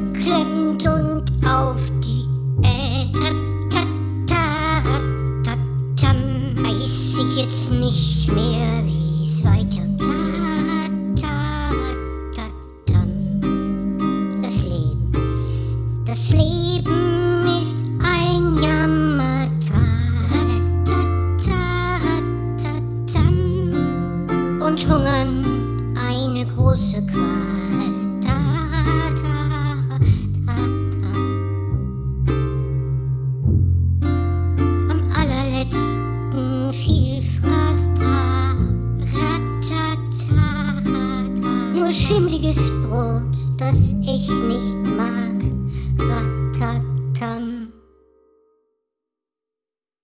geklemmt und auf die Tam weiß ich jetzt nicht mehr, wie es weitergeht. Das Leben, das Leben ist ein Jammer. Und Hungern eine große Qual. Nur schimmliges Brot, das ich nicht mag.